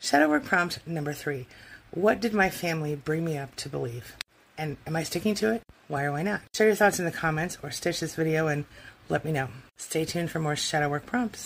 Shadow work prompt number three. What did my family bring me up to believe? And am I sticking to it? Why or why not? Share your thoughts in the comments or stitch this video and let me know. Stay tuned for more shadow work prompts.